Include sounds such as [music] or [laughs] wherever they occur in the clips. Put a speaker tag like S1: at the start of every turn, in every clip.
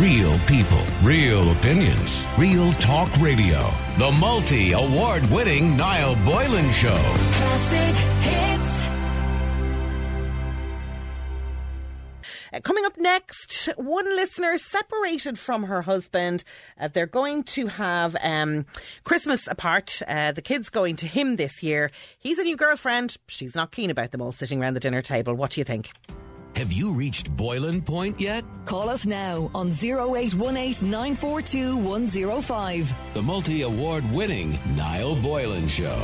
S1: Real people, real opinions, real talk radio. The multi award winning Niall Boylan Show.
S2: Classic hits.
S3: Uh, Coming up next, one listener separated from her husband. Uh, they're going to have um, Christmas apart. Uh, the kid's going to him this year. He's a new girlfriend. She's not keen about them all sitting around the dinner table. What do you think?
S1: Have you reached boiling point yet?
S4: Call us now on 0818 942 105.
S1: The multi award winning Niall Boylan Show.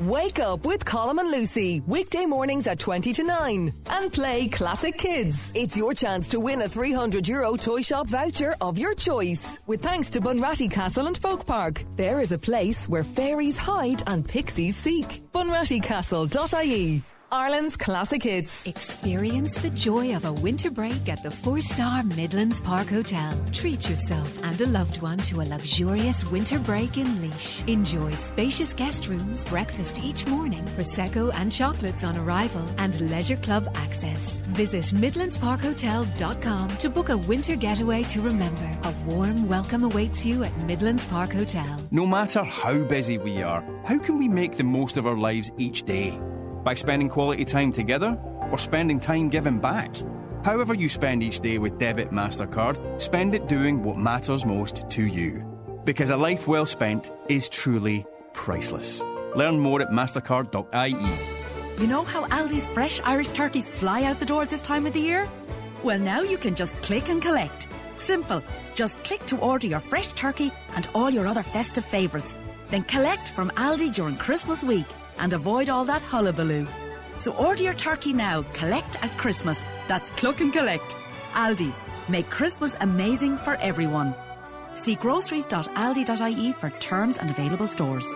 S4: Wake up with Colin and Lucy, weekday mornings at 20 to 9. And play Classic Kids. It's your chance to win a 300 euro toy shop voucher of your choice. With thanks to Bunratty Castle and Folk Park. There is a place where fairies hide and pixies seek. BunrattyCastle.ie. Ireland's Classic Hits.
S5: Experience the joy of a winter break at the four star Midlands Park Hotel. Treat yourself and a loved one to a luxurious winter break in Laois. Enjoy spacious guest rooms, breakfast each morning, Prosecco and chocolates on arrival, and leisure club access. Visit MidlandsParkHotel.com to book a winter getaway to remember. A warm welcome awaits you at Midlands Park Hotel.
S6: No matter how busy we are, how can we make the most of our lives each day? By spending quality time together or spending time giving back? However, you spend each day with Debit MasterCard, spend it doing what matters most to you. Because a life well spent is truly priceless. Learn more at mastercard.ie.
S7: You know how Aldi's fresh Irish turkeys fly out the door this time of the year? Well, now you can just click and collect. Simple. Just click to order your fresh turkey and all your other festive favourites. Then collect from Aldi during Christmas week and avoid all that hullabaloo. So order your turkey now, collect at Christmas. That's click and collect. Aldi. Make Christmas amazing for everyone. See groceries.aldi.ie for terms and available stores.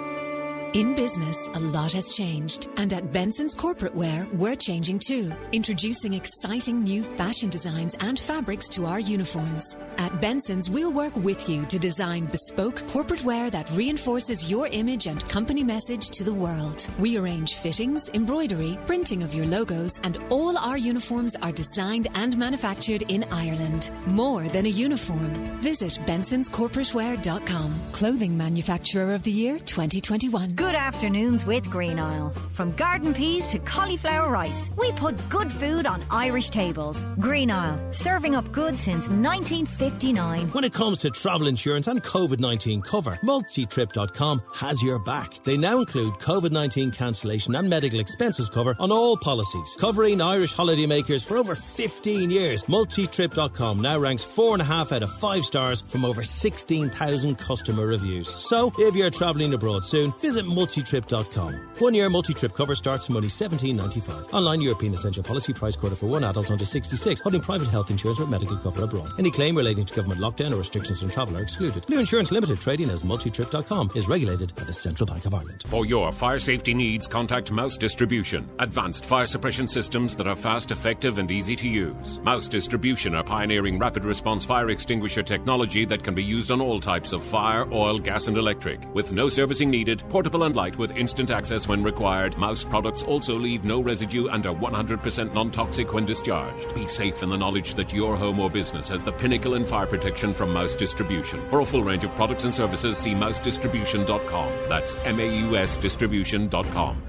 S5: In business, a lot has changed. And at Benson's Corporate Wear, we're changing too. Introducing exciting new fashion designs and fabrics to our uniforms. At Benson's, we'll work with you to design bespoke corporate wear that reinforces your image and company message to the world. We arrange fittings, embroidery, printing of your logos, and all our uniforms are designed and manufactured in Ireland. More than a uniform. Visit bensonscorporatewear.com. Clothing Manufacturer of the Year 2021.
S8: Good afternoons with Green Isle. From garden peas to cauliflower rice, we put good food on Irish tables. Green Isle, serving up good since 1959.
S9: When it comes to travel insurance and COVID 19 cover, multitrip.com has your back. They now include COVID 19 cancellation and medical expenses cover on all policies, covering Irish holidaymakers for over 15 years. Multitrip.com now ranks 4.5 out of 5 stars from over 16,000 customer reviews. So, if you're travelling abroad soon, visit multitrip.com. One year multi-trip cover starts from only $17.95. Online European Essential Policy price quoted for one adult under 66, holding private health insurance with medical cover abroad. Any claim relating to government lockdown or restrictions on travel are excluded. Blue Insurance Limited trading as multitrip.com is regulated by the Central Bank of Ireland.
S10: For your fire safety needs, contact Maus Distribution. Advanced fire suppression systems that are fast, effective, and easy to use. Maus Distribution are pioneering rapid response fire extinguisher technology that can be used on all types of fire, oil, gas, and electric. With no servicing needed, portable and light with instant access when required, Maus products also leave no residue and are 100% non toxic when discharged. Be safe in the knowledge that your home or business has the pinnacle in fire protection from Maus Distribution. For a full range of products and services, see mausdistribution.com. That's M A U S distribution.com.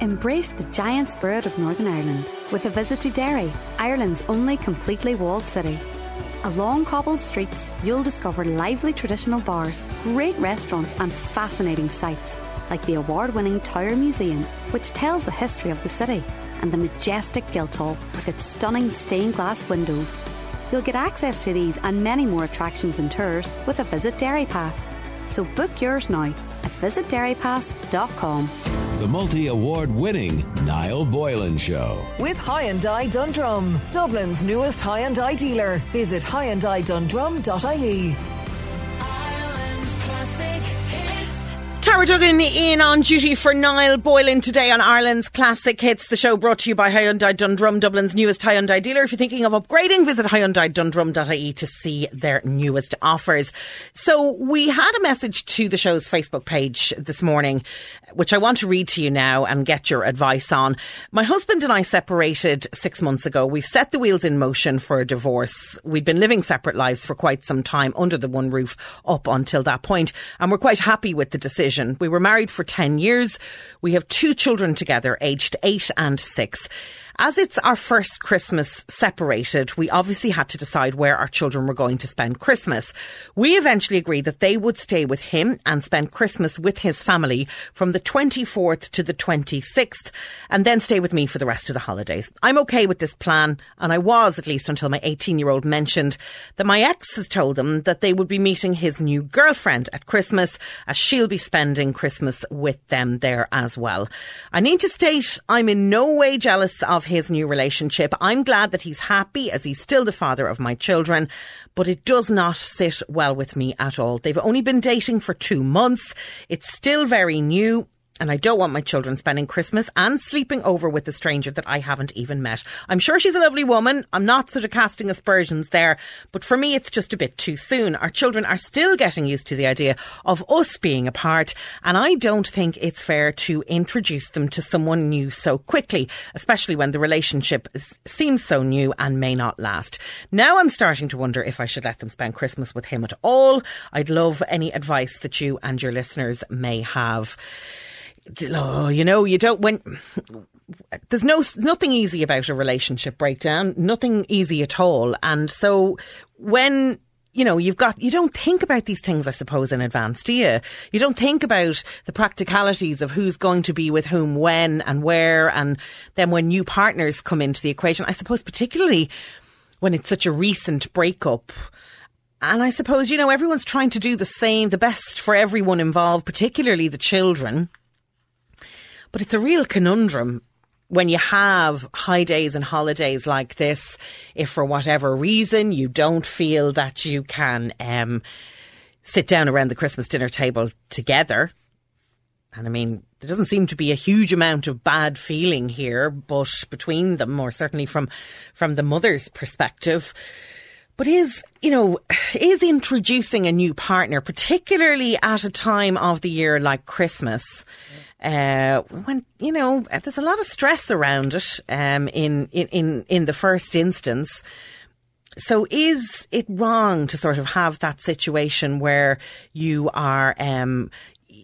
S11: Embrace the giant spirit of Northern Ireland with a visit to Derry, Ireland's only completely walled city. Along cobbled streets, you'll discover lively traditional bars, great restaurants, and fascinating sights like the award winning Tower Museum, which tells the history of the city, and the majestic Guildhall with its stunning stained glass windows. You'll get access to these and many more attractions and tours with a Visit Derry Pass. So book yours now at visitderrypass.com.
S1: The multi award winning Niall Boylan Show.
S4: With High and Hyundai Dundrum, Dublin's newest high and Hyundai dealer. Visit hyundaidundrum.ie.
S3: Tara Duggan in on duty for Niall Boylan today on Ireland's Classic Hits. The show brought to you by Hyundai Dundrum, Dublin's newest Hyundai dealer. If you're thinking of upgrading, visit HyundaiDundrum.ie to see their newest offers. So we had a message to the show's Facebook page this morning, which I want to read to you now and get your advice on. My husband and I separated six months ago. We've set the wheels in motion for a divorce. We'd been living separate lives for quite some time under the one roof up until that point, and we're quite happy with the decision. We were married for 10 years. We have two children together, aged eight and six. As it's our first Christmas separated, we obviously had to decide where our children were going to spend Christmas. We eventually agreed that they would stay with him and spend Christmas with his family from the 24th to the 26th and then stay with me for the rest of the holidays. I'm okay with this plan, and I was at least until my 18 year old mentioned that my ex has told them that they would be meeting his new girlfriend at Christmas as she'll be spending Christmas with them there as well. I need to state I'm in no way jealous of his new relationship. I'm glad that he's happy as he's still the father of my children, but it does not sit well with me at all. They've only been dating for two months. It's still very new. And I don't want my children spending Christmas and sleeping over with a stranger that I haven't even met. I'm sure she's a lovely woman. I'm not sort of casting aspersions there, but for me, it's just a bit too soon. Our children are still getting used to the idea of us being apart, and I don't think it's fair to introduce them to someone new so quickly, especially when the relationship seems so new and may not last. Now I'm starting to wonder if I should let them spend Christmas with him at all. I'd love any advice that you and your listeners may have oh, you know, you don't when there's no nothing easy about a relationship breakdown, nothing easy at all, and so when you know, you've got, you don't think about these things, I suppose, in advance, do you? You don't think about the practicalities of who's going to be with whom, when and where. And then when new partners come into the equation, I suppose, particularly when it's such a recent breakup. And I suppose, you know, everyone's trying to do the same, the best for everyone involved, particularly the children. But it's a real conundrum when you have high days and holidays like this, if for whatever reason you don't feel that you can um, sit down around the Christmas dinner table together. And I mean, there doesn't seem to be a huge amount of bad feeling here, but between them, or certainly from from the mother's perspective. But is, you know, is introducing a new partner, particularly at a time of the year like Christmas, uh, when you know there's a lot of stress around it um, in, in in the first instance. So is it wrong to sort of have that situation where you are um,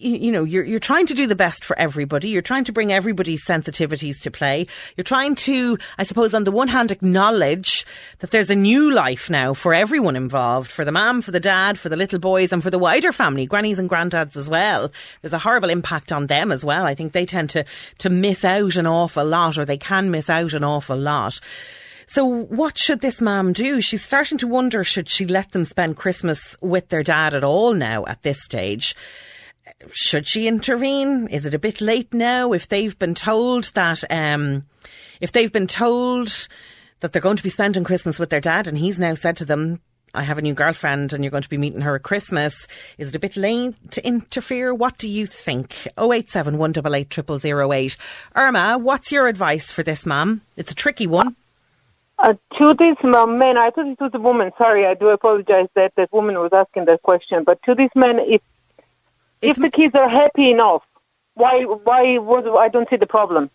S3: you, know, you're, you're trying to do the best for everybody. You're trying to bring everybody's sensitivities to play. You're trying to, I suppose, on the one hand, acknowledge that there's a new life now for everyone involved, for the mum, for the dad, for the little boys, and for the wider family, grannies and granddads as well. There's a horrible impact on them as well. I think they tend to, to miss out an awful lot, or they can miss out an awful lot. So, what should this mum do? She's starting to wonder should she let them spend Christmas with their dad at all now at this stage? Should she intervene? Is it a bit late now? If they've been told that, um, if they've been told that they're going to be spending Christmas with their dad, and he's now said to them, "I have a new girlfriend, and you're going to be meeting her at Christmas," is it a bit late to interfere? What do you think? Oh eight seven one double eight triple zero eight. Irma, what's your advice for this, ma'am? It's a tricky one.
S12: Uh, to this man, I thought it was a woman. Sorry, I do apologize that that woman was asking that question. But to this man, if if the kids are happy enough, why why was I don't see the problem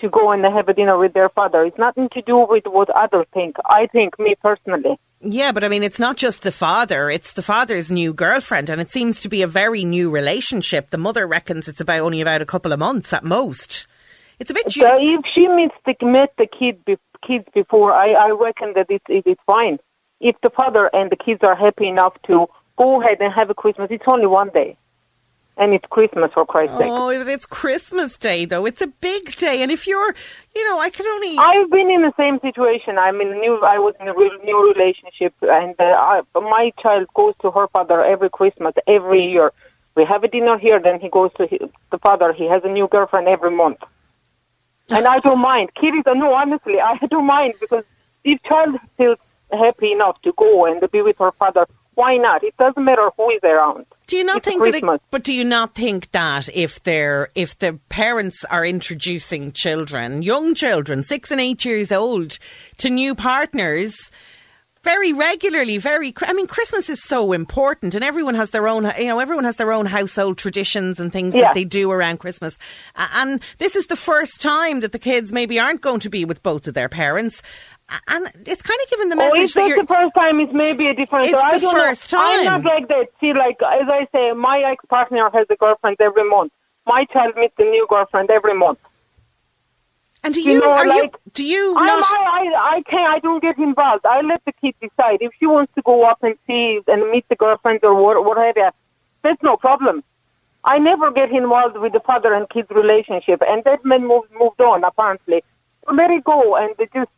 S12: to go and have a dinner with their father. It's nothing to do with what others think. I think me personally.
S3: Yeah, but I mean, it's not just the father, it's the father's new girlfriend, and it seems to be a very new relationship. The mother reckons it's about only about a couple of months at most. It's a bit.
S12: So if she meets the, met the kid be, kids before, I, I reckon that it's, it, it's fine. If the father and the kids are happy enough to go ahead and have a Christmas, it's only one day. And it's Christmas for Christ's sake.
S3: Oh, it's Christmas Day though. It's a big day, and if you're, you know, I can only.
S12: I've been in the same situation. I'm in a new. I was in a real new relationship, and uh, I, my child goes to her father every Christmas, every year. We have a dinner here, then he goes to his, the father. He has a new girlfriend every month, and I don't mind. Kiddies, uh, no, honestly, I don't mind because if child feels happy enough to go and be with her father, why not? It doesn't matter who is around.
S3: Do you not
S12: It's
S3: think that? It, but do you not think that if they're if the parents are introducing children, young children, six and eight years old, to new partners? Very regularly, very. I mean, Christmas is so important, and everyone has their own. You know, everyone has their own household traditions and things
S12: Yeah.
S3: that they do around Christmas. And this is the first time that the kids maybe aren't going to be with both of their parents, and it's kind of given the
S12: Oh,
S3: message that
S12: that's
S3: you're.
S12: the first time, it's maybe a different.
S3: It's
S12: I
S3: the
S12: don't
S3: first
S12: know. I'm not like that. See, like as I say, my ex-partner has a girlfriend every month. My child meets a new girlfriend every month.
S3: And do
S12: You
S3: you,
S12: know,
S3: are you do you
S12: I,
S3: not?
S12: I, I, I can't. I don't get involved. I let the kid decide if she wants to go up and see and meet the girlfriend or what, whatever. That's no problem. I never get involved with the father and kid relationship, and that man moved moved on apparently. So let it go, and they just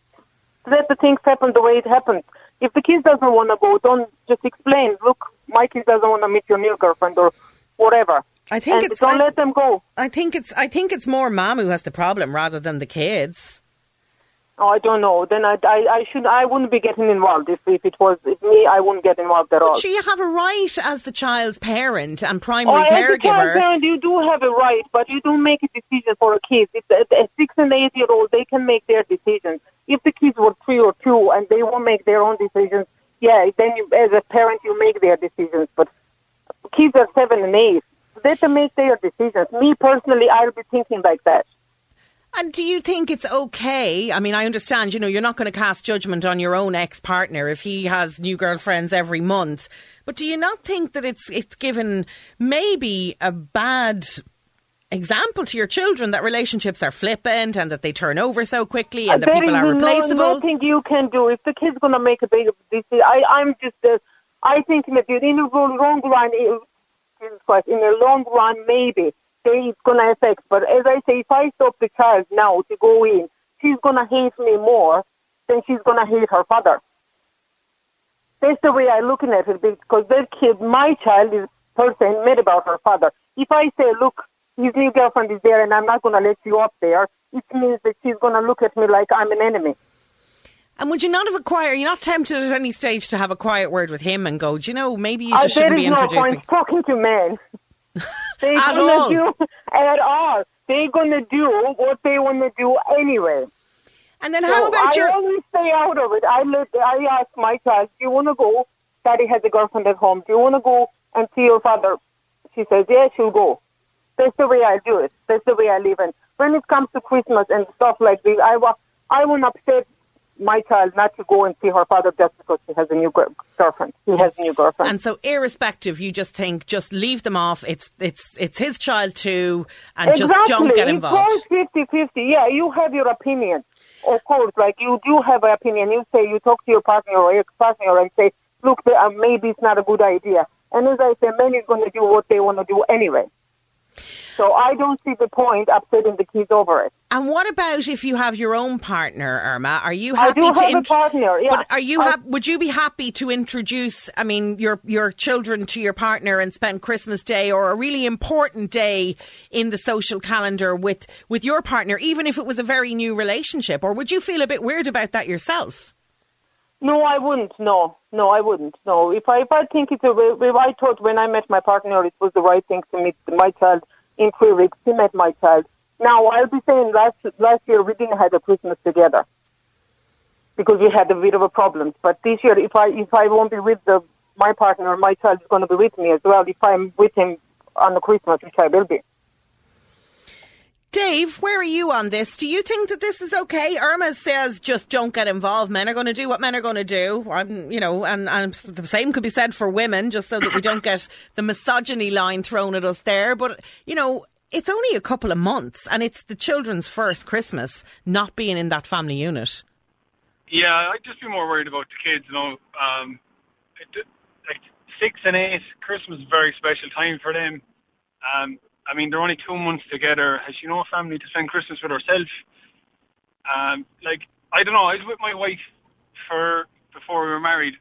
S12: let the things happen the way it happens. If the kid doesn't want to go, don't just explain. Look, my kid doesn't want to meet your new girlfriend or whatever.
S3: I think
S12: and
S3: it's.
S12: don't
S3: I,
S12: let them go.
S3: I think it's. I think it's more mom who has the problem rather than the kids.
S12: Oh, I don't know. Then I, I, I should, I wouldn't be getting involved if, if it was if me. I wouldn't get involved at all.
S3: But you have a right as the child's parent and primary
S12: Oh,
S3: primary
S12: as a
S3: caregiver.
S12: parent, you do have a right, but you don't make a decision for a kid. It's a, a six and eight year old, they can make their decisions. If the kids were three or two and they won't make their own decisions, yeah, then you, as a parent, you make their decisions. But kids are seven and eight. Let them make their decisions. Me personally, I'll be thinking like that.
S3: And do you think it's okay? I mean, I understand, you know, you're not going to cast judgment on your own ex partner if he has new girlfriends every month. But do you not think that it's it's given maybe a bad example to your children that relationships are flippant and that they turn over so quickly and that people are
S12: no-
S3: replaceable?
S12: nothing you can do. If the kid's going to make a big decision, I, I'm just, uh, I think in the in the long run, it- Jesus Christ, in the long run, maybe it's going to affect. But as I say, if I stop the child now to go in, she's going to hate me more than she's going to hate her father. That's the way I'm looking at it because that kid, my child, is person mad about her father. If I say, look, his new girlfriend is there and I'm not going to let you up there, it means that she's going to look at me like I'm an enemy.
S3: And would you not have acquired, you're not tempted at any stage to have a quiet word with him and go, do you know, maybe you
S12: Uh,
S3: just
S12: there
S3: shouldn't
S12: is
S3: be
S12: no
S3: introducing.
S12: point talking to men. They're
S3: At
S12: gonna
S3: all.
S12: do at all. They're gonna do what they want to do anyway.
S3: And then
S12: So
S3: how about you
S12: I
S3: your.
S12: always stay out of it. I let I ask my child, "Do you want to go?" Daddy has a girlfriend at home. Do you want to go and see your father? She says, "Yeah, she'll go." That's the way I do it. That's the way I live. And when it comes to Christmas and stuff like this, I wa- I won't upset my child not to go and see her father just because she has a new gir- girlfriend. He has a new girlfriend.
S3: And so, irrespective, you just think, just leave them off. It's it's it's his child too, and just don't get involved.
S12: It's 50 50. Yeah, you have your opinion. Of course, like you do have an opinion. You say, you talk to your partner or ex partner and say, look, uh, maybe it's not a good idea. And as I say, men is going to do what they want to do anyway. So I don't see the point upsetting the kids over it.
S3: And what about if you have your own partner, Irma? Are you happy I
S12: do
S3: to?
S12: have a partner, yeah.
S3: But are you?
S12: I-
S3: hap- would you be happy to introduce? I mean, your your children to your partner and spend Christmas Day or a really important day in the social calendar with with your partner, even if it was a very new relationship? Or would you feel a bit weird about that yourself?
S12: No, I wouldn't. No, no, I wouldn't. No, if I if I think it's a, if I thought when I met my partner it was the right thing to meet my child in three weeks, he met my child. Now I'll be saying last last year we didn't have a Christmas together because we had a bit of a problem. But this year, if I if I won't be with the my partner, my child is going to be with me as well. If I'm with him on the Christmas, which I will be.
S3: Dave, where are you on this? Do you think that this is okay? Irma says just don't get involved. Men are going to do what men are going to do. I'm, you know, and, and the same could be said for women, just so that we don't get the misogyny line thrown at us there. But, you know, it's only a couple of months and it's the children's first Christmas not being in that family unit.
S13: Yeah, I'd just be more worried about the kids. You know, um, it, like six and eight, Christmas is a very special time for them. Um, I mean, they're only two months together. Has she no family to spend Christmas with herself? Um, like I don't know. I was with my wife for before we were married,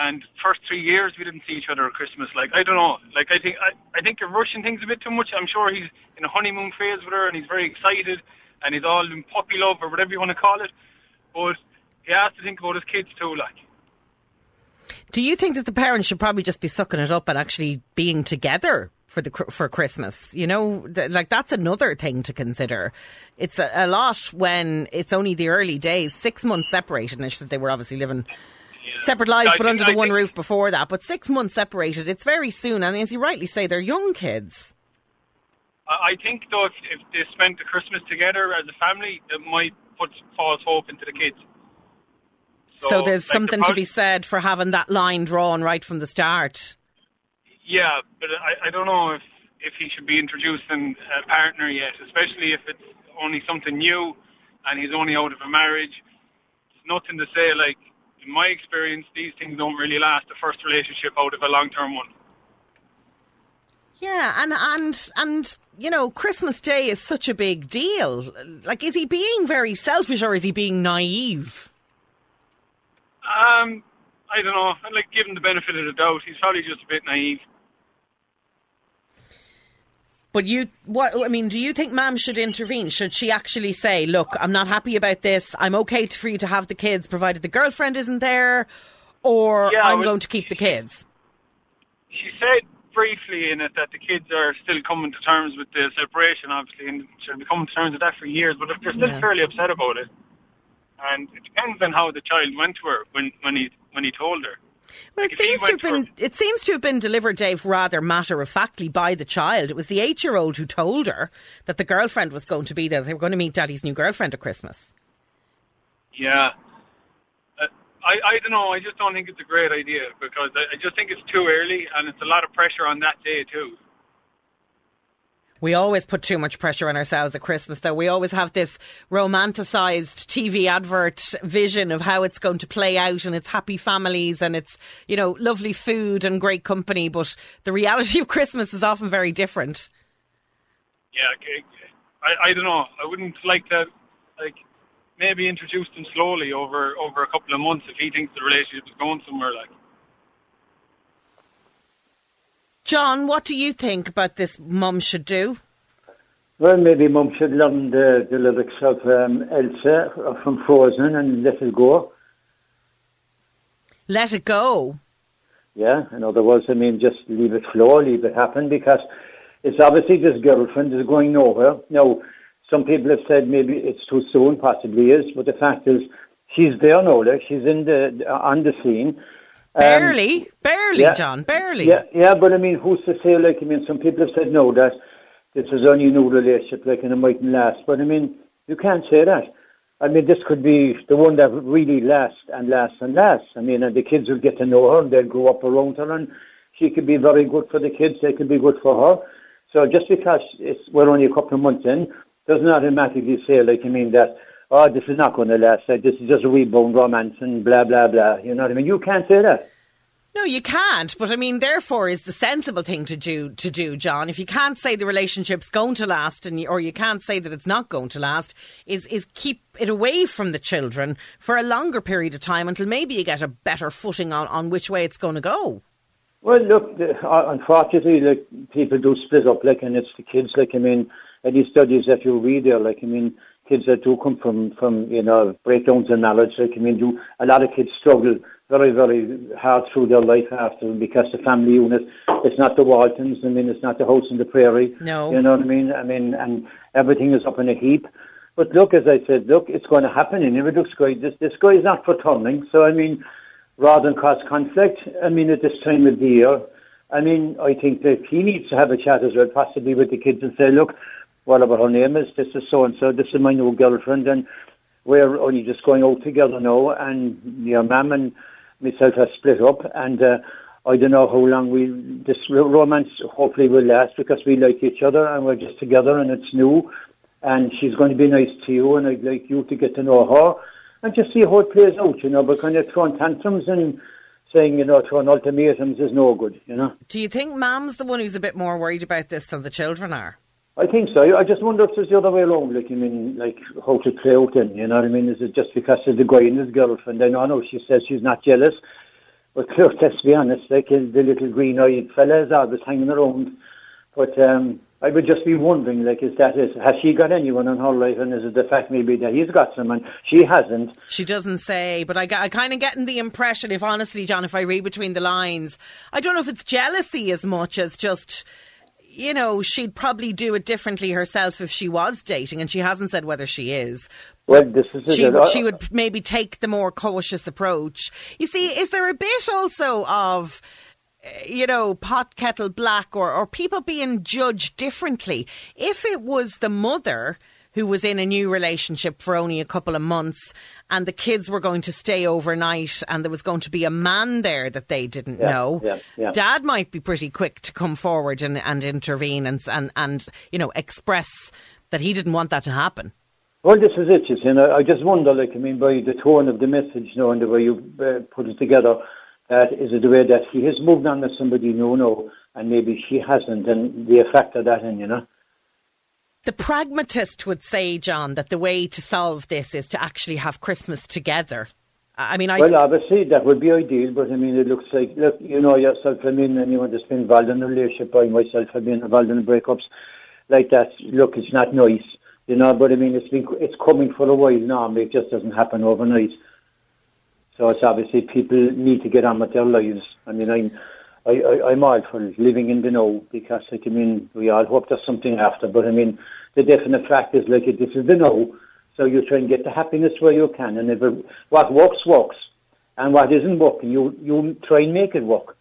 S13: and first three years we didn't see each other at Christmas. Like I don't know. Like I think I, I think you're rushing things a bit too much. I'm sure he's in a honeymoon phase with her, and he's very excited, and he's all in puppy love or whatever you want to call it. But he has to think about his kids too. Like
S3: Do you think that the parents should probably just be sucking it up and actually being together for the for Christmas? You know, th- like that's another thing to consider. It's a, a lot when it's only the early days, six months separated. And they were obviously living separate lives,
S13: I
S3: but
S13: think-
S3: under the
S13: I
S3: one
S13: think-
S3: roof before that. But six months separated, it's very soon. And as you rightly say, they're young kids.
S13: I think though, if, if they spent the Christmas together as a family, it might put false hope into the kids.
S3: So, there's
S13: like,
S3: something
S13: the
S3: to be said for having that line drawn right from the start.
S13: Yeah, but I, I don't know if if he should be introducing a partner yet, especially if it's only something new and he's only out of a marriage. It's nothing to say. Like in my experience, these things don't really last the first relationship out of a long term one.
S3: Yeah, and and and you know, Christmas Day is such a big deal. Like, is he being very selfish or is he being naive?
S13: Um, I don't know. I'd like give him the benefit of the doubt. He's probably just a bit naive.
S3: But you, what I mean, do you think Mum should intervene? Should she actually say, "Look, I'm not happy about this. I'm okay for you to have the kids, provided the girlfriend isn't there, or
S13: Yeah,
S3: I'm
S13: well-
S3: going to keep the kids."
S13: She said briefly in it that the kids are still coming to terms with the separation, obviously, and should be coming to terms with that for years. But they're still
S3: Yeah.
S13: fairly upset about it, and it depends on how the child went to her when when he when he told her.
S3: Well, it
S13: if
S3: seems to have
S13: went
S3: been it seems to have been delivered, Dave, rather matter of factly by the child. It was the eight year old who told her that the girlfriend was going to be there. They were going to meet Daddy's new girlfriend at Christmas.
S13: Yeah. Uh, I, I don't know. I just don't think it's a great idea because I, I just think it's too early and it's a lot of pressure on that day too.
S3: We always put too much pressure on ourselves at Christmas, though. We always have this romanticised TV advert vision of how it's going to play out and it's happy families and it's, you know, lovely food and great company. But the reality [laughs] of Christmas is often very different.
S13: Yeah. I, I don't know. I wouldn't like to like maybe introduce them slowly over over a couple of months if he thinks the relationship is going somewhere. Like
S3: John, what do you think about this mum should do?
S14: Well, maybe Mum should learn the, the lyrics of um, Elsa from Frozen and let it go.
S3: Let it go.
S14: Yeah, in other words, I mean, just leave it flow, leave it happen, because it's obviously this girlfriend is going nowhere. Now, some people have said maybe it's too soon, possibly is, but the fact is, she's there now, like, she's in the, on the scene. Um,
S3: Barely, barely,
S14: yeah.
S3: John, barely.
S14: Yeah, yeah, but I mean, who's to say, like, I mean, some people have said no, that this is only a new relationship, like, and it mightn't last. But I mean, you can't say that. I mean, this could be the one that really lasts and lasts and lasts. I mean, and the kids will get to know her and they'll grow up around her and she could be very good for the kids, they could be good for her. So just because it's, we're only a couple of months in, doesn't automatically say, like, I mean, that, oh, this is not going to last, this is just a rebound romance and blah, blah, blah. You know what I mean? You can't say that.
S3: No, you can't. But I mean, therefore, is the sensible thing to do. To do, John. If you can't say the relationship's going to last, and you, or you can't say that it's not going to last, is is keep it away from the children for a longer period of time until maybe you get a better footing on on which way it's going to go.
S14: Well, look, uh, unfortunately, like people do split up, like, and it's the kids. Like, I mean, any studies that you read there, like, I mean, kids that do come from from you know breakdowns in knowledge, like, I mean, do a lot of kids struggle very, very hard through their life after because the family unit, it's not the Waltons. I mean, it's not the house in the prairie.
S3: No.
S14: you know what I mean. I mean, and everything is up in a heap. But look, as I said, look, it's going to happen in Iridu's guy. This this guy is not for turning. So I mean, rather than cause conflict, I mean, at this time of the year, I mean, I think that he needs to have a chat as well, possibly with the kids, and say, look, whatever her name is, this is so and so, this is my new girlfriend, and we're only just going out together now, and your mum and myself have split up, and uh, I don't know how long we this ro- romance hopefully will last because we like each other and we're just together and it's new, and she's going to be nice to you, and I'd like you to get to know her and just see how it plays out, you know. But kind of throwing tantrums and saying, you know, throwing ultimatums is no good, you know.
S3: Do you think Mam's the one who's a bit more worried about this than the children are?
S14: I think so. I just wonder if it's the other way around. Like, I mean, like how to play out then. You know what I mean? Is it just because of the guy and his girlfriend? I know, I know she says she's not jealous, but [laughs] clear, let's be honest. Like the little green-eyed fella is always hanging around. But um, I would just be wondering, like, is that it? Has she got anyone in her life, and is it the fact maybe that he's got someone she hasn't?
S3: She doesn't say, but I, I kind of getting the impression, if honestly, John, if I read between the lines, I don't know if it's jealousy as much as just you know, she'd probably do it differently herself if she was dating, and she hasn't said whether she is.
S14: Well, this is
S3: She,
S14: it.
S3: would- she would maybe take the more cautious approach. You see, is there a bit also of, eh, you know, pot kettle black or, or people being judged differently? If it was the mother who was in a new relationship for only a couple of months and the kids were going to stay overnight and there was going to be a man there that they didn't
S14: Yeah,
S3: know,
S14: yeah, yeah.
S3: dad might be pretty quick to come forward and, and intervene and, and, and, you know, express that he didn't want that to happen.
S14: Well, this is it, you see, and I, I just wonder, like, I mean, by the tone of the message, you know, and the way you uh, put it together, that is it the way that he has moved on with somebody new now, and maybe she hasn't, and the effect of that, and you know.
S3: The pragmatist would say, John, that the way to solve this is to actually have Christmas together. I mean, I
S14: Well, obviously, that would be ideal, but I mean, it looks like, look, you know yourself, I mean, anyone that's been involved in a relationship, I myself have been involved in breakups like that, look, it's not nice, you know, but I mean, it's been, it's coming for a while now, it just doesn't happen overnight. So it's obviously people need to get on with their lives. I mean, I'm, I, I, I'm all for living in the know because, like, I mean, we all hope there's something after, but I mean, the definite fact is, like, this is the know, so you try and get the happiness where you can, and if it, what works, works, and what isn't working, you, you try and make it work.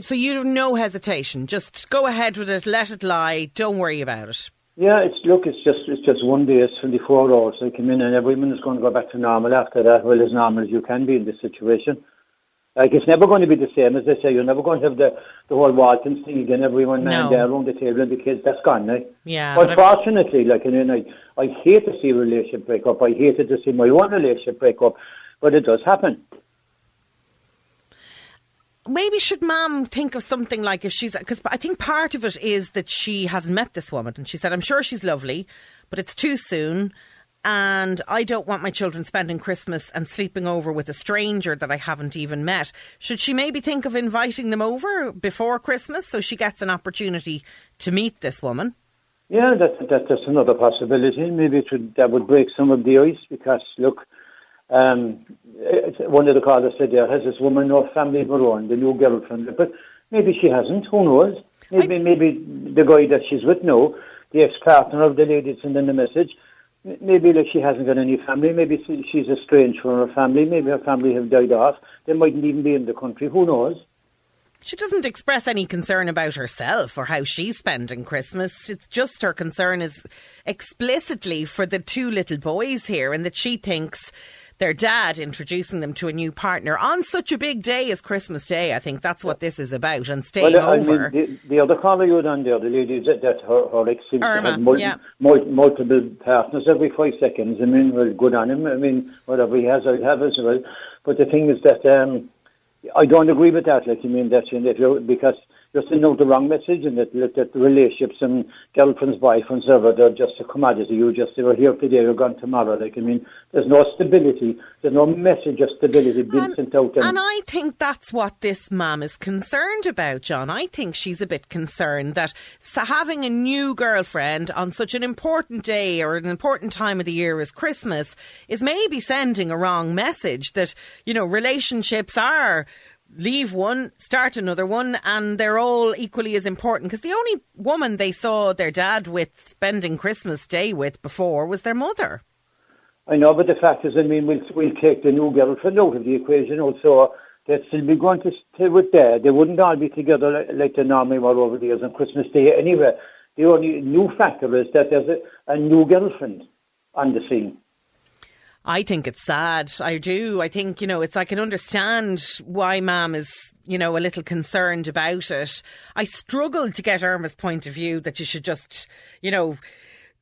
S3: so you have no hesitation. Just go ahead with it, let it lie, don't worry about it.
S14: Yeah, it's look, it's just it's just one day, it's twenty four hours. I come in and everyone is going to go back to normal after that. Well, as normal as you can be in this situation. Like it's never going to be the same as they say. You're never going to have the the whole Waltons thing again. Everyone
S3: No.
S14: there around the table and the kids. That's gone now.
S3: Yeah, but I'm-
S14: Unfortunately, like I mean, I I hate to see a relationship break up. I hated to see my own relationship break up, but it does happen.
S3: Maybe should mom think of something like if she's because I think part of it is that she hasn't met this woman, and she said, "I'm sure she's lovely, but it's too soon." And I don't want my children spending Christmas and sleeping over with a stranger that I haven't even met. Should she maybe think of inviting them over before Christmas so she gets an opportunity to meet this woman?
S14: Yeah, that's that, that's another possibility. Maybe it would, that would break some of the ice because look, um, one of the callers said there has this woman no family of her own, the new girlfriend, but maybe she hasn't. Who knows? Maybe maybe the guy that she's with now, the ex-partner of the lady in the message. Maybe like she hasn't got any family. Maybe she's estranged from her family. Maybe her family have died off. They mightn't even be in the country. Who knows?
S3: She doesn't express any concern about herself or how she's spending Christmas. It's just her concern is explicitly for the two little boys here and that she thinks their dad introducing them to a new partner on such a big day as Christmas Day. I think that's what this is about and staying
S14: well,
S3: over.
S14: Mean, the, the other caller you had on there, the lady that, that her, her ex seems to have mul-
S3: yeah.
S14: mul- multiple partners every five seconds. I mean, well, good on him. I mean, whatever he has, I'd have as well. But the thing is that um, I don't agree with that. Like, you mean that you know, because you're sending out the wrong message and that, that, that relationships and girlfriends, boyfriends, ever, they're just a commodity. You just, they were here today, you're gone tomorrow. Like, I mean, there's no stability. There's no message of stability being sent out.
S3: And I think that's what this mum is concerned about, John. I think she's a bit concerned that having a new girlfriend on such an important day or an important time of the year as Christmas is maybe sending a wrong message that, you know, relationships are leave one, start another one, and they're all equally as important. Because the only woman they saw their dad with spending Christmas Day with before was their mother.
S14: I know, but the fact is, I mean, we'll, we'll take the new girlfriend out of the equation also. They'd still be going to stay with dad. They wouldn't all be together like, like they normally were over the years on Christmas Day anyway. The only new factor is that there's a, a new girlfriend on the scene.
S3: I think it's sad. I do. I think, you know, it's, I can understand why Mam is, you know, a little concerned about it. I struggle to get Irma's point of view that you should just, you know,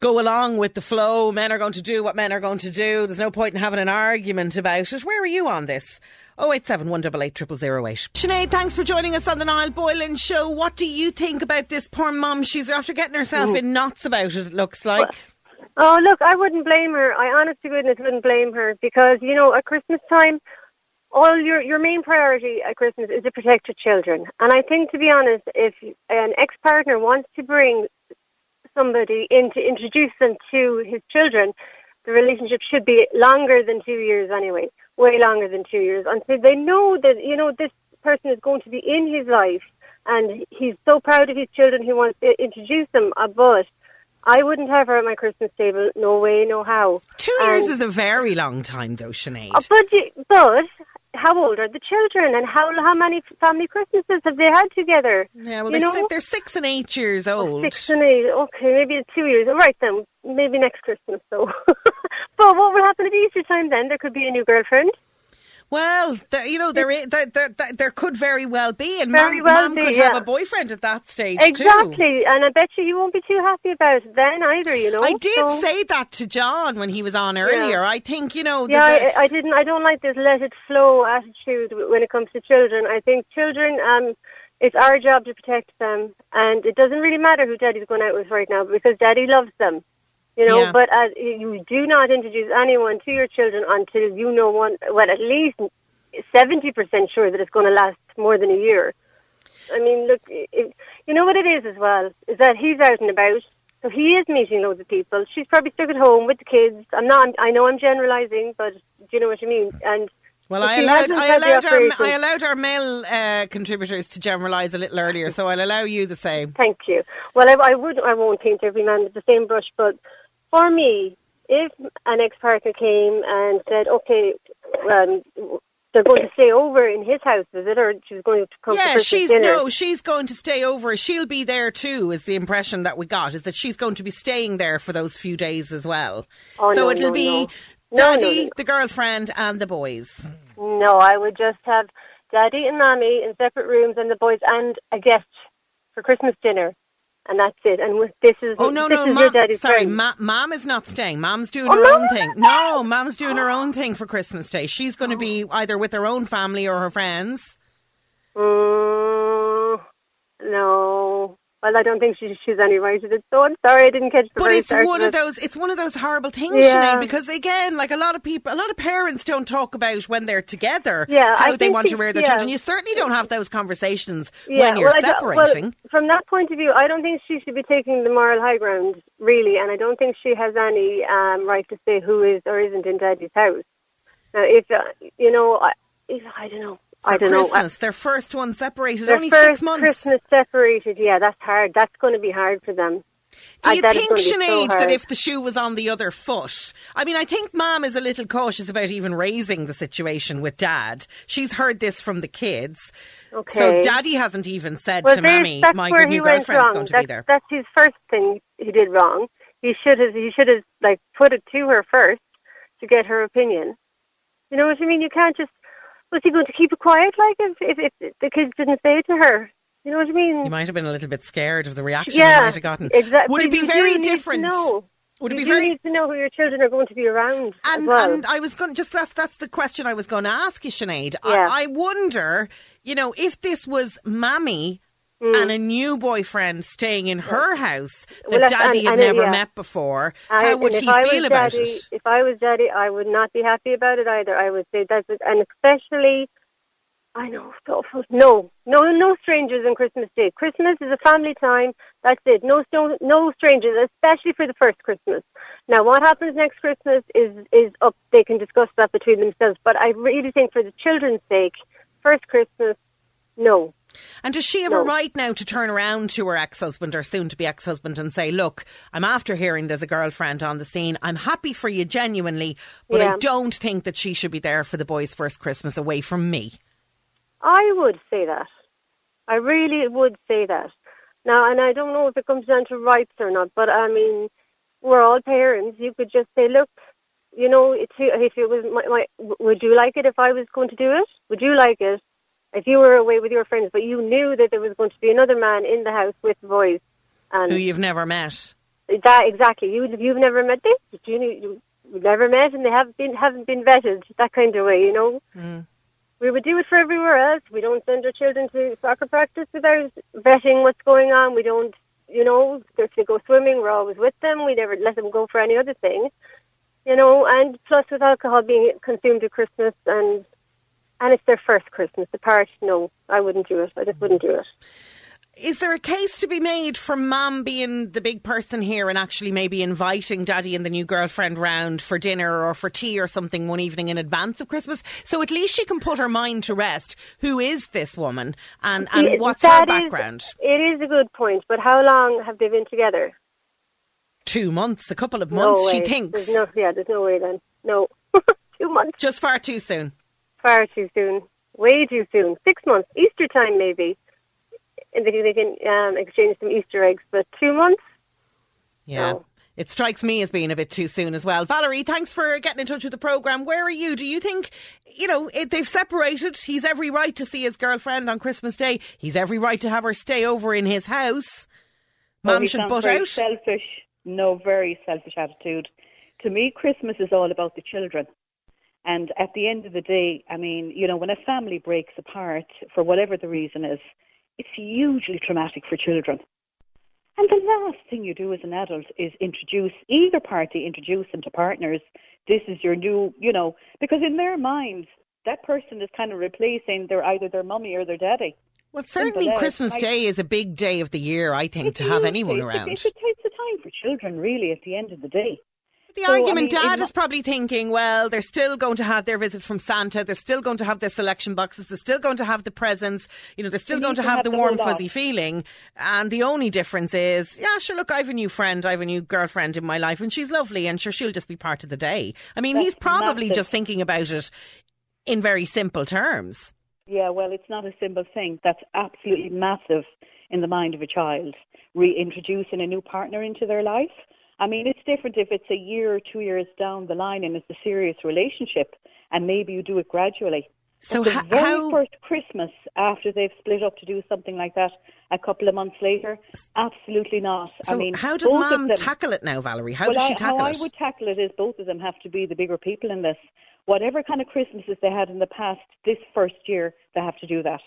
S3: go along with the flow. Men are going to do what men are going to do. There's no point in having an argument about it. Where are you on this? 087 188 0008. Sinead, thanks for joining us on the Niall Boylan show. What do you think about this poor mum? She's after getting herself in knots about it, it looks like.
S12: Oh, look, I wouldn't blame her. I honest to goodness wouldn't blame her because, you know, at Christmas time,
S15: all your your main priority at Christmas is to protect your children. And I think, to be honest, if an ex-partner wants to bring somebody in to introduce them to his children, the relationship should be longer than two years anyway, way longer than two years, until they know that you know this person is going to be in his life, and he's so proud of his children, he wants to introduce them. Uh, but I wouldn't have her at my Christmas table. No way, no how.
S3: Two years is a very long time, though, Sinead.
S15: uh, but you- but how old are the children, and how how many family Christmases have they had together?
S3: yeah, well,
S15: you
S3: they're,
S15: know?
S3: si- they're six and eight years old.
S15: Six and eight. Okay, maybe two years. All right then. Maybe next Christmas though. [laughs] but what will happen at Easter time then? There could be a new girlfriend.
S3: Well, there, you know, there, there, there, there, could very well be, and
S15: Very
S3: mom,
S15: well
S3: mom
S15: be,
S3: could
S15: yeah.
S3: have a boyfriend at that stage too.
S15: Exactly, and I bet you you won't be too happy about it then either. You know.
S3: I did
S15: So-
S3: say that to John when he was on earlier. I think you know.
S15: Yeah, I, I didn't. I don't like this let it flow attitude when it comes to children. I think children, um, it's our job to protect them, and it doesn't really matter who Daddy's going out with right now because Daddy loves them. You know,
S16: Yeah.
S15: but as you do not introduce anyone to your children until you know one. Well, at least seventy percent sure that it's going to last more than a year. I mean, look, it, you know what it is as well is that he's out and about, so he is meeting loads of people. She's probably stuck at home with the kids. I'm not. I know I'm generalising, but do you know what I mean? And
S3: Well, I allowed, I allowed, our, I allowed our male uh, contributors to generalise a little earlier, so I'll allow you the same.
S15: Thank you. Well, I, I would. I won't paint every man with the same brush, but for me, if an ex-partner came and said, "Okay, um, they're going to stay over in his house, is it, or she's going to come for
S3: Yeah,
S15: Christmas
S3: she's
S15: dinner?"
S3: no, she's going to stay over. She'll be there too. Is the impression that we got is that she's going to be staying there for those few days as well.
S15: Oh,
S3: so
S15: no,
S3: it'll
S15: no,
S3: be
S15: no.
S3: Daddy, the girlfriend, and the boys.
S15: No, I would just have Daddy and Mommy in separate rooms, and the boys and a guest for Christmas dinner, and that's it. And this is
S3: Oh no, no, mom. Sorry, ma- mom is not staying. Mom's doing
S15: Oh,
S3: her
S15: Mom
S3: own thing. No, mom's doing her own thing for Christmas Day. She's going to be either with her own family or her friends.
S15: Mm, no. Well, I don't think she, she's any right at it. So I'm sorry, I didn't catch the
S3: But it's one
S15: of
S3: those. It's one of those horrible things,
S15: Yeah.
S3: Sinead, Because again, like a lot of people, a lot of parents don't talk about when they're together.
S15: Yeah,
S3: how
S15: I
S3: they want to rear their
S15: yeah.
S3: children. You certainly don't have those conversations
S15: Yeah,
S3: when you're
S15: well, don't- well,
S3: separating.
S15: from that point of view, I don't think she should be taking the moral high ground, really, and I don't think she has any um, right to say who is or isn't in Daddy's house. Now, if uh, you know, I, if, I don't know, I don't know.
S3: Christmas, their first one separated,
S15: Their
S3: only
S15: first
S3: six months.
S15: Christmas separated, yeah, that's hard. That's going to be hard for them.
S3: Do
S15: Uh,
S3: you think,
S15: gonna so
S3: that if the shoe was on the other foot? I mean, I think Mom is a little cautious about even raising the situation with Dad. She's heard this from the kids.
S15: Okay.
S3: So Daddy hasn't even said
S15: well,
S3: to
S15: that's
S3: my
S15: where
S3: new girlfriend's
S15: wrong.
S3: going to
S15: that's,
S3: be there.
S15: That's his first thing he did wrong. He should have he should have like put it to her first to get her opinion. You know what I mean? You can't just was he going to keep it quiet like if if, if the kids didn't say it to her? You know what I mean?
S3: You might have been a little bit scared of the reaction
S15: yeah,
S3: you might have gotten.
S15: Exactly.
S3: Would it be very different?
S15: No.
S3: Would it
S15: you
S3: be very
S15: need to know who your children are going to be around
S3: And,
S15: well.
S3: and I was going just that's that's the question I was going to ask you, Sinead.
S15: Yeah.
S3: I, I wonder, you know, if this was Mammy and a new boyfriend staying in her house that
S15: Mm. Well,
S3: Daddy
S15: and-
S3: had
S15: and,
S3: never
S15: yeah.
S3: met before,
S15: I-
S3: how would he
S15: I
S3: feel about
S15: daddy,
S3: it?
S15: If I was daddy, I would not be happy about it either. I would say that's it. And especially, I know, it's awful. No, no, no strangers on Christmas Day. Christmas is a family time. That's it. No, no, no strangers, especially for the first Christmas. Now, what happens next Christmas is is up. They can discuss that between themselves. But I really think, for the children's sake, first Christmas, no.
S3: And does she have a right now to turn around to her ex-husband or soon-to-be ex-husband and say, "Look, I'm after hearing there's a girlfriend on the scene. I'm happy for you genuinely, but I don't think that she should be there for the boys' first Christmas away from me."
S15: I would say that. I really would say that. Now, and I don't know if it comes down to rights or not, but I mean, we're all parents. You could just say, look, you know, if it was my, my, would you like it if I was going to do it? Would you like it if you were away with your friends, but you knew that there was going to be another man in the house with the boys? And
S3: Who you've never met.
S15: that exactly. You you've never met this. You you- you've never met, and they haven't been haven't been vetted. That kind of way, you know.
S3: Mm.
S15: We would do it for everywhere else. We don't send our children to soccer practice without vetting what's going on. We don't, you know, if they go swimming, we're always with them. We never let them go for any other thing, you know. And plus, with alcohol being consumed at Christmas, and and it's their first Christmas The apart. No, I wouldn't do it. I just wouldn't do it.
S3: Is there a case to be made for mom being the big person here and actually maybe inviting daddy and the new girlfriend round for dinner or for tea or something one evening in advance of Christmas? So at least she can put her mind to rest. Who is this woman and, and what's her
S15: is-
S3: background?
S15: it is a good point, but how long have they been together?
S3: Two months, a couple of months,
S15: way.
S3: she thinks.
S15: There's no, yeah, there's no way then. No, [laughs] two months.
S3: Just far too soon.
S15: Far too soon. Way too soon. Six months. Easter time maybe. And they can, they can um, exchange some Easter eggs, but two months?
S3: Yeah. It strikes me as being a bit too soon as well. Valerie, thanks for getting in touch with the programme. Where are you? Do you think, you know, it, they've separated? He's every right to see his girlfriend on Christmas Day. He's every right to have her stay over in his house.
S16: Oh,
S3: Mum should butt
S16: very
S3: out.
S16: Selfish. No, very selfish attitude. To me, Christmas is all about the children. And at the end of the day, I mean, you know, when a family breaks apart for whatever the reason is, it's hugely traumatic for children. And the last thing you do as an adult is introduce either party, introduce them to partners. This is your new, you know, because in their minds, that person is kind of replacing their either their mummy or their daddy.
S3: Well, certainly
S16: Simple.
S3: Christmas Day is a big day of the year, I think, to have anyone around.
S16: It's, a, it's a time for children, really, at the end of the day.
S3: The
S16: So, I
S3: argument
S16: mean,
S3: Dad is probably thinking, well, they're still going to have their visit from Santa. They're still going to have their selection boxes. They're still going to have the presents. You know, they're still going to have
S16: have
S3: the warm, fuzzy feeling. And the only difference is, yeah, sure, look, I have a new friend. I have a new girlfriend in my life and she's lovely and sure, she'll just be part of the day. I mean,
S16: That's
S3: he's probably
S16: massive.
S3: just thinking about it in very simple terms.
S16: Yeah, well, it's not a simple thing. That's absolutely massive in the mind of a child, reintroducing a new partner into their life. I mean, it's different if it's a year or two years down the line and it's a serious relationship, and maybe you do it gradually.
S3: So
S16: But the
S3: ho-
S16: very
S3: how-
S16: first Christmas after they've split up to do something like that, a couple of months later, absolutely not.
S3: So
S16: I mean,
S3: how does Mum
S16: them-
S3: tackle it now, Valerie? How
S16: well,
S3: does she
S16: I,
S3: tackle
S16: how
S3: it?
S16: I would tackle it is both of them have to be the bigger people in this. Whatever kind of Christmases they had in the past, this first year they have to do that.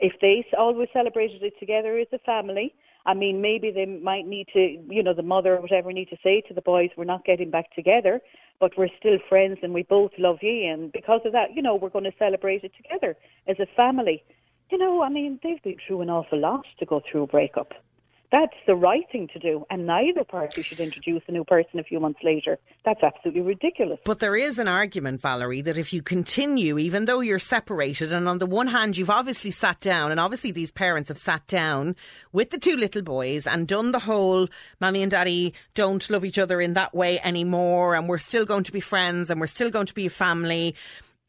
S16: If they always oh, celebrated it together as a family, I mean, maybe they might need to, you know, the mother or whatever need to say to the boys, we're not getting back together, but we're still friends and we both love you. And because of that, you know, we're going to celebrate it together as a family. You know, I mean, they've been through an awful lot to go through a breakup. That's the right thing to do, and neither party should introduce a new person a few months later. That's absolutely ridiculous.
S3: But there is an argument, Valerie, that if you continue, even though you're separated, and on the one hand, you've obviously sat down, and obviously these parents have sat down with the two little boys and done the whole mommy and daddy don't love each other in that way anymore, and we're still going to be friends, and we're still going to be a family.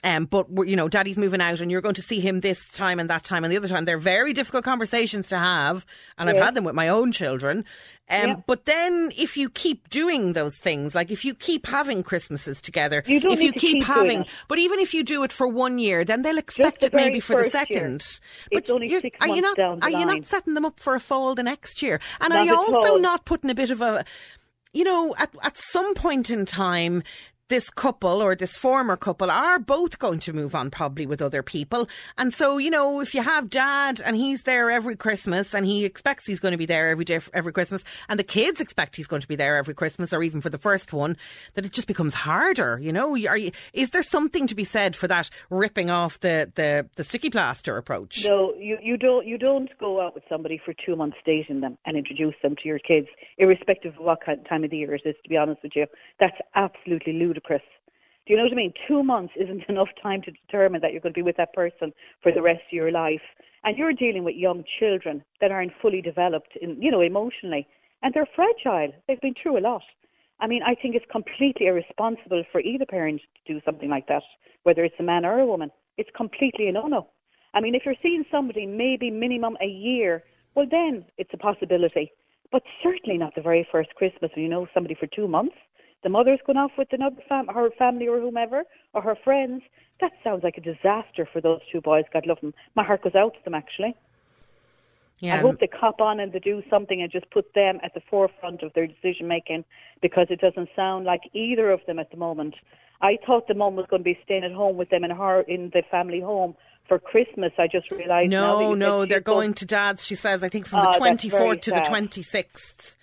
S3: Um, but you know, daddy's moving out, and you're going to see him this time and that time and the other time. They're very difficult conversations to have, and I've had them with my own children. Um,
S16: Yeah.
S3: But then, if you keep doing those things, like if you keep having Christmases together,
S16: You
S3: if you keep,
S16: keep
S3: having, but even if you do it for one year, then they'll expect it maybe for the
S16: year.
S3: second. You're-
S16: six
S3: are you not? are you not setting them up for a fall the next year? And
S16: Not
S3: are you also
S16: all.
S3: not putting a bit of a, you know, at at some point in time. This couple or this former couple are both going to move on probably with other people. And so, you know, if you have dad and he's there every Christmas and he expects he's going to be there every day, every Christmas and the kids expect he's going to be there every Christmas or even for the first one, that it just becomes harder, you know? Are you, is there something to be said for that ripping off the, the, the sticky plaster approach?
S16: No, you, you don't you don't go out with somebody for two months dating them and introduce them to your kids, irrespective of what kind, time of the year it is. To be honest with you, that's absolutely ludicrous. Do you know what I mean? Two months isn't [laughs] enough time to determine that you're going to be with that person for the rest of your life, and you're dealing with young children that aren't fully developed, in, you know, emotionally, and they're fragile. They've been through a lot. I mean, I think it's completely irresponsible for either parent to do something like that, whether it's a man or a woman. It's completely a no-no. I mean, if you're seeing somebody maybe minimum a year, well, then it's a possibility. But certainly not the very first Christmas when you know somebody for two months. The mother's gone off with another fam- her family or whomever, or her friends. That sounds like a disaster for those two boys. God love them. My heart goes out to them, actually.
S3: Yeah.
S16: I hope they cop on and they do something and just put them at the forefront of their decision making because it doesn't sound like either of them at the moment. I thought the mum was going to be staying at home with them in her in the family home for Christmas. I just realised.
S3: No, no, they're
S16: going-
S3: to dad's, she says, I think from
S16: Ah,
S3: the
S16: that's very
S3: 24th to the 26th.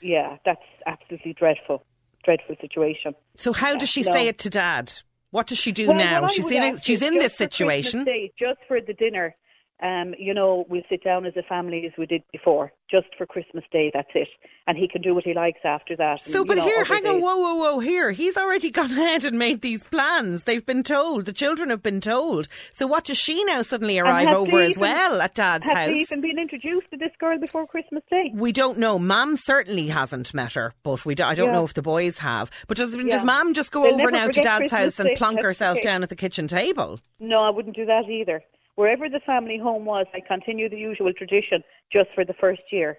S16: Yeah, that's absolutely dreadful, dreadful situation.
S3: So how does she
S16: No.
S3: say it to dad? What does she do
S16: Well,
S3: now? She's in a, she's in this situation.
S16: Day, just for the dinner. Um, you know, we'll sit down as a family as we did before, just for Christmas Day. That's it, and he can do what he likes after that.
S3: So,
S16: and,
S3: but
S16: know,
S3: here, hang on, whoa, whoa, whoa, here. He's already [laughs] gone ahead and made these plans. They've been told. The children have been told. So, what does she now suddenly arrive over
S16: he
S3: as well at Dad's
S16: has
S3: house?
S16: he even been introduced to this girl before Christmas Day?
S3: We don't know. Mum certainly hasn't met her, but we do, I don't
S16: Yeah.
S3: know if the boys have. But does,
S16: Yeah.
S3: does Mum just go
S16: They'll
S3: over now to Dad's
S16: Christmas
S3: house and
S16: Day.
S3: plonk
S16: That's
S3: herself
S16: okay.
S3: down at the kitchen table?
S16: No, I wouldn't do that either. Wherever the family home was, I continue the usual tradition just for the first year.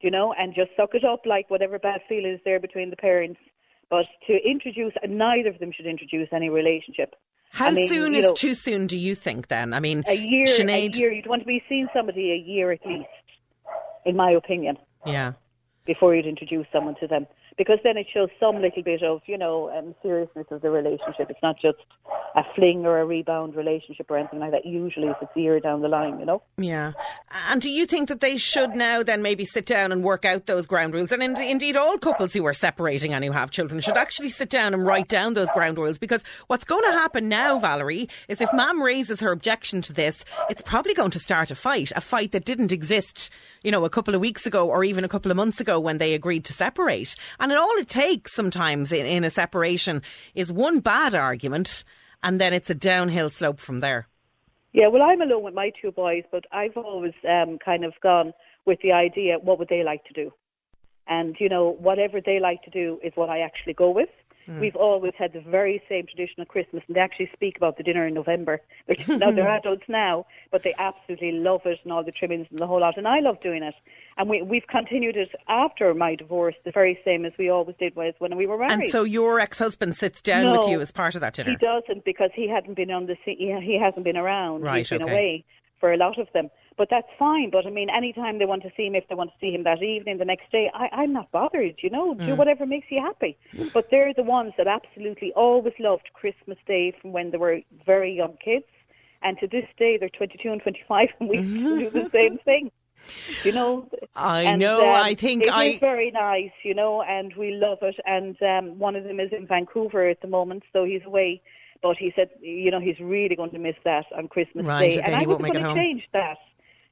S16: You know, and just suck it up like whatever bad feeling is there between the parents. But to introduce, neither of them should introduce any relationship.
S3: How
S16: I mean,
S3: soon is
S16: know,
S3: too soon, do you think, then? I mean,
S16: a year?
S3: Sinead,
S16: A year. You'd want to be seeing somebody a year at least, in my opinion,
S3: Yeah.
S16: before you'd introduce someone to them. Because then it shows some little bit of, you know, um, seriousness of the relationship. It's not just a fling or a rebound relationship or anything like that. Usually, it's a year down the line, you know.
S3: Yeah. And do you think that they should now then maybe sit down and work out those ground rules? And in, indeed, all couples who are separating and who have children should actually sit down and write down those ground rules because what's going to happen now, Valerie, is if Mum raises her objection to this, it's probably going to start a fight, a fight that didn't exist, you know, a couple of weeks ago or even a couple of months ago when they agreed to separate. And it, all it takes sometimes in, in a separation is one bad argument and then it's a downhill slope from there.
S16: Yeah, well, I'm alone with my two boys, but I've always um, kind of gone with the idea, what would they like to do? And, you know, whatever they like to do is what I actually go with.
S3: Hmm.
S16: We've always had the very same traditional Christmas, and they actually speak about the dinner in November. [laughs] They're, now, they're [laughs] adults now, but they absolutely love it and all the trimmings and the whole lot, and I love doing it. And we, we've continued it after my divorce, the very same as we always did was when we were married.
S3: And so your ex-husband sits down with you as part of that dinner.
S16: He doesn't because he hadn't been on the scene. He, he hasn't been around.
S3: Right,
S16: He's been
S3: okay.
S16: away for a lot of them. But that's fine. But I mean, anytime they want to see him, if they want to see him that evening, the next day, I, I'm not bothered. You know, do
S3: Mm.
S16: whatever makes you happy. But they're the ones that absolutely always loved Christmas Day from when they were very young kids, and to this day they're 22 and 25, and we [laughs] do the same [laughs] thing. You know,
S3: I
S16: and,
S3: know,
S16: um,
S3: I think
S16: it is
S3: I-
S16: very nice, you know, and we love it. And um, one of them is in Vancouver at the moment, so he's away. But he said, you know, he's really going to miss that on Christmas
S3: Right,
S16: Day,
S3: okay,
S16: and I wasn't going to change that.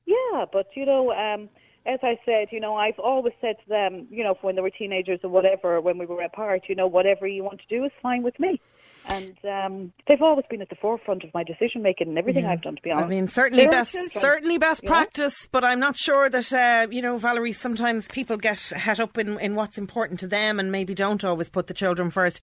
S16: Yeah, but you know, um, as I said, you know, I've always said to them, you know, when they were teenagers or whatever, when we were apart, you know, whatever you want to do is fine with me. And um, they've always been at the forefront of my decision making and everything
S3: Yeah.
S16: I've done. To be honest,
S3: I mean, certainly
S16: They're
S3: best,
S16: children,
S3: certainly best
S16: know?
S3: practice. But I'm not sure that uh, you know, Valerie. Sometimes people get het up in, in what's important to them, and maybe don't always put the children first.